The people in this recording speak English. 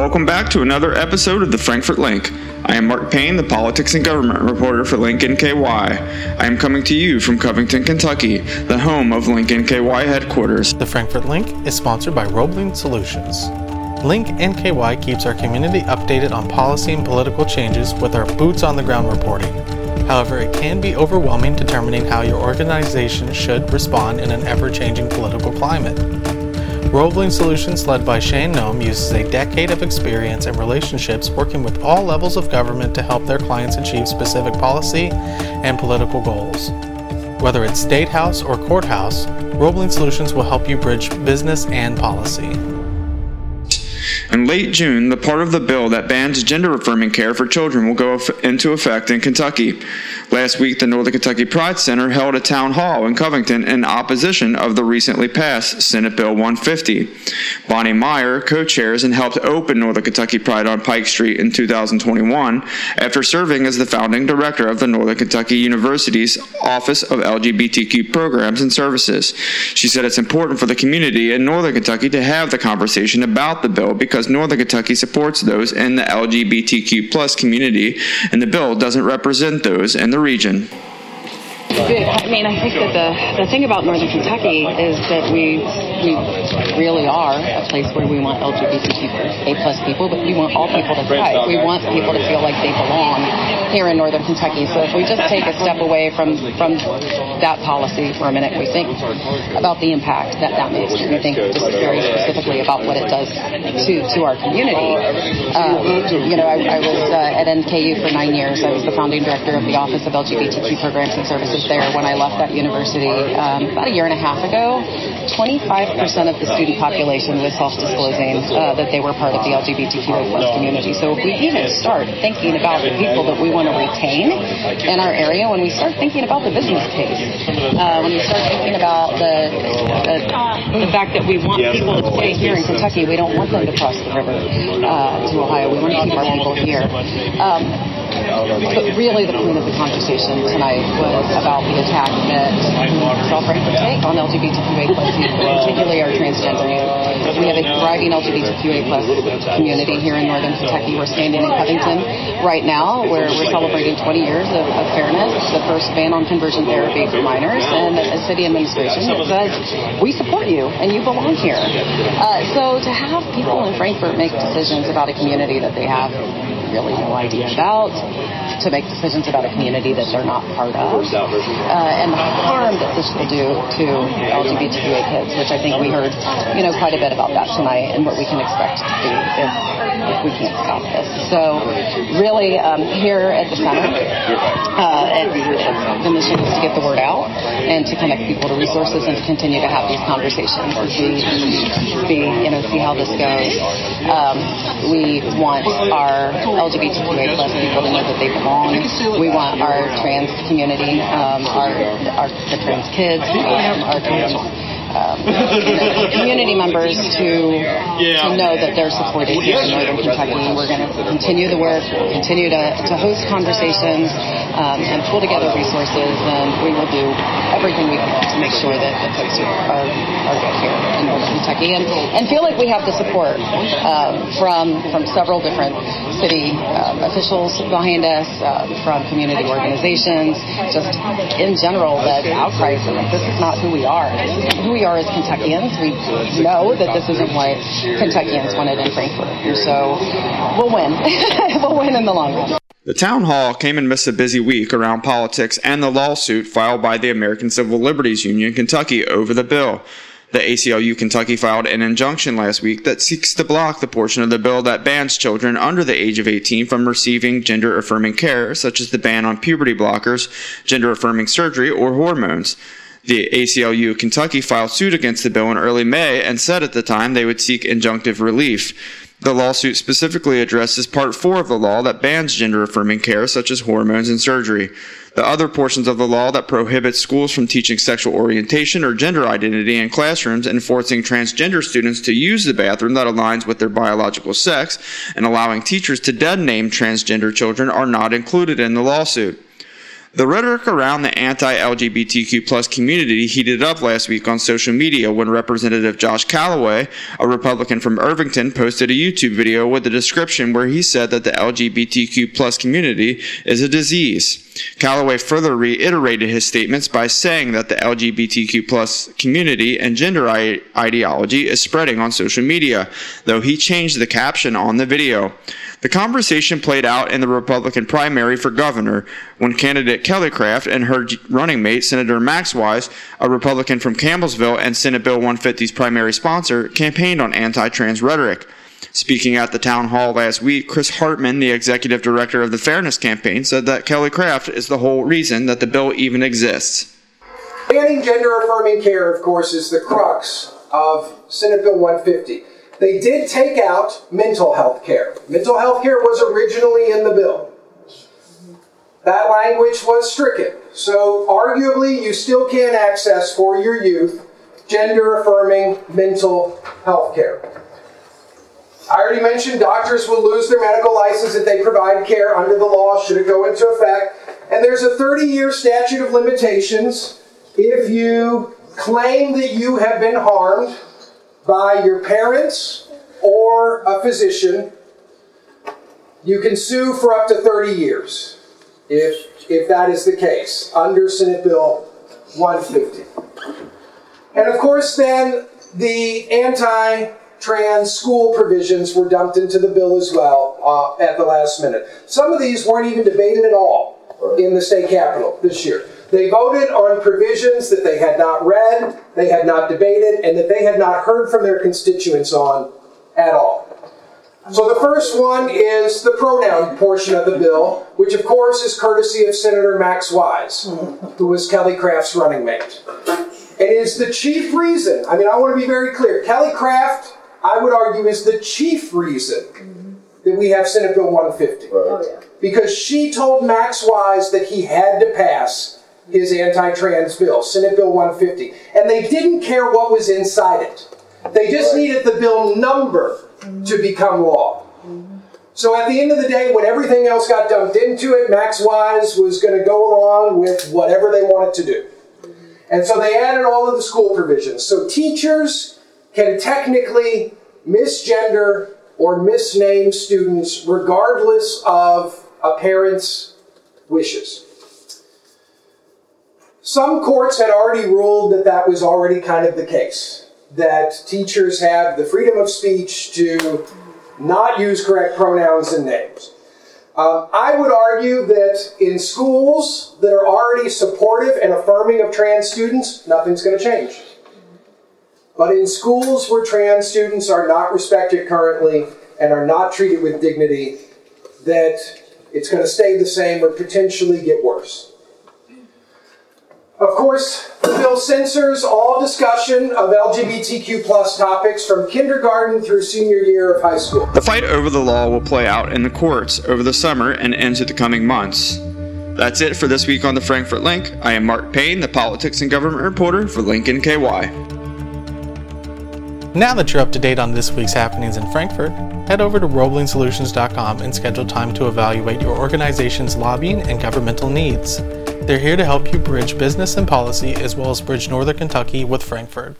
Welcome back to another episode of the Frankfort Link. I am Mark Payne, the politics and government reporter for Link NKY. I am coming to you from Covington, Kentucky, the home of Link NKY headquarters. The Frankfort Link is sponsored by Roebling Solutions. Link NKY keeps our community updated on policy and political changes with our boots on the ground reporting. However, it can be overwhelming determining how your organization should respond in an ever changing political climate. Roebling Solutions, led by Shane Noem, uses a decade of experience and relationships working with all levels of government to help their clients achieve specific policy and political goals. Whether it's State House or Courthouse, Roebling Solutions will help you bridge business and policy. In late June, the part of the bill that bans gender affirming care for children will go into effect in Kentucky. Last week, the Northern Kentucky Pride Center held a town hall in Covington in opposition of the recently passed Senate Bill 150. Bonnie Meyer co chairs and helped open Northern Kentucky Pride on Pike Street in 2021 after serving as the founding director of the Northern Kentucky University's Office of LGBTQ Programs and Services. She said it's important for the community in Northern Kentucky to have the conversation about the bill because Northern Kentucky supports those in the LGBTQ plus community, and the bill doesn't represent those in the region. I mean, I think that the, the thing about Northern Kentucky is that we we really are a place where we want LGBTQ A plus people, but we want all people to thrive. We want people to feel like they belong here in Northern Kentucky. So if we just take a step away from from that policy for a minute, we think about the impact that that makes. We think just very specifically about what it does to to our community. Um, you know, I, I was uh, at NKU for nine years. I was the founding director of the Office of LGBTQ Programs and Services there when I left that university um, about a year and a half ago. 25% of the student population was self-disclosing uh, that they were part of the LGBTQ plus community. So if we even start thinking about the people that we want to retain in our area, when we start thinking about the business case, uh, when we start thinking about the, the, the fact that we want people to stay here in Kentucky, we don't want them to cross the river uh, to Ohio. We want to keep our people here. Um, but really, the point of the conversation tonight was about the attack that South Frankfort take on LGBTQA plus people, particularly our transgender youth. We have a thriving LGBTQA plus community here in Northern Kentucky. We're standing in Covington right now, where we're celebrating 20 years of, of fairness, the first ban on conversion therapy for minors, and a city administration that says we support you and you belong here. Uh, so to have people in Frankfort make decisions about a community that they have really no idea about, to make decisions about a community that they're not part of, uh, and the harm that this will do to LGBTQA kids, which I think we heard, you know, quite a bit about that tonight, and what we can expect to see if, if we can't stop this. So, really, um, here at the center, uh, the mission is to get the word out and to connect people to resources and to continue to have these conversations and see, see you know, see how this goes. Um, we want our LGBTQA plus people to know that they belong. We want our trans community, um, our, our the trans kids, um, our trans um, community members to to know that they're supported here in Northern Kentucky. We're going to continue the work, continue to, to host conversations, um, and pull together resources, and we will do everything we can to make sure that the folks are, are good here in Northern Kentucky, and, and feel like we have the support um, from from several different city um, officials behind us, uh, from community organizations, just in general, that outcry like, this is not who we are. This isn't who we we are as Kentuckians. We know that this isn't what Kentuckians wanted in Frankfort. So we'll win. we'll win in the long run. The town hall came amidst a busy week around politics and the lawsuit filed by the American Civil Liberties Union Kentucky over the bill. The ACLU Kentucky filed an injunction last week that seeks to block the portion of the bill that bans children under the age of 18 from receiving gender affirming care, such as the ban on puberty blockers, gender affirming surgery, or hormones. The ACLU of Kentucky filed suit against the bill in early May and said at the time they would seek injunctive relief. The lawsuit specifically addresses Part 4 of the law that bans gender affirming care, such as hormones and surgery. The other portions of the law that prohibit schools from teaching sexual orientation or gender identity in classrooms and forcing transgender students to use the bathroom that aligns with their biological sex and allowing teachers to dead name transgender children are not included in the lawsuit. The rhetoric around the anti-LGBTQ plus community heated up last week on social media when Representative Josh Calloway, a Republican from Irvington, posted a YouTube video with a description where he said that the LGBTQ plus community is a disease. Calloway further reiterated his statements by saying that the LGBTQ plus community and gender ideology is spreading on social media, though he changed the caption on the video. The conversation played out in the Republican primary for governor when candidate Kelly Craft and her running mate, Senator Max Wise, a Republican from Campbellsville and Senate Bill 150's primary sponsor, campaigned on anti trans rhetoric. Speaking at the town hall last week, Chris Hartman, the executive director of the Fairness Campaign, said that Kelly Craft is the whole reason that the bill even exists. Banning gender affirming care, of course, is the crux of Senate Bill 150. They did take out mental health care. Mental health care was originally in the bill. That language was stricken. So, arguably, you still can't access for your youth gender affirming mental health care. I already mentioned doctors will lose their medical license if they provide care under the law, should it go into effect. And there's a 30 year statute of limitations if you claim that you have been harmed by your parents or a physician, you can sue for up to 30 years if, if that is the case under Senate Bill 150. And of course, then the anti trans school provisions were dumped into the bill as well uh, at the last minute. Some of these weren't even debated at all in the state capitol this year. They voted on provisions that they had not read, they had not debated, and that they had not heard from their constituents on at all. So the first one is the pronoun portion of the bill, which of course is courtesy of Senator Max Wise, who was Kelly Craft's running mate. and It is the chief reason, I mean, I want to be very clear. Kelly Craft, I would argue, is the chief reason mm-hmm. that we have Senate Bill 150. Right. Oh, because she told Max Wise that he had to pass his anti trans bill, Senate Bill 150. And they didn't care what was inside it, they just needed the bill number mm-hmm. to become law. Mm-hmm. So at the end of the day, when everything else got dumped into it, Max Wise was going to go along with whatever they wanted to do. And so they added all of the school provisions. So teachers can technically misgender or misname students regardless of a parent's wishes. Some courts had already ruled that that was already kind of the case, that teachers have the freedom of speech to not use correct pronouns and names. Um, I would argue that in schools that are already supportive and affirming of trans students, nothing's going to change. But in schools where trans students are not respected currently and are not treated with dignity, that it's going to stay the same or potentially get worse. Of course, the bill censors all discussion of LGBTQ plus topics from kindergarten through senior year of high school. The fight over the law will play out in the courts over the summer and into the coming months. That's it for this week on the Frankfort Link. I am Mark Payne, the politics and government reporter for Link NKY. Now that you're up to date on this week's happenings in Frankfort, head over to RoeblingSolutions.com and schedule time to evaluate your organization's lobbying and governmental needs. They're here to help you bridge business and policy as well as bridge Northern Kentucky with Frankfort.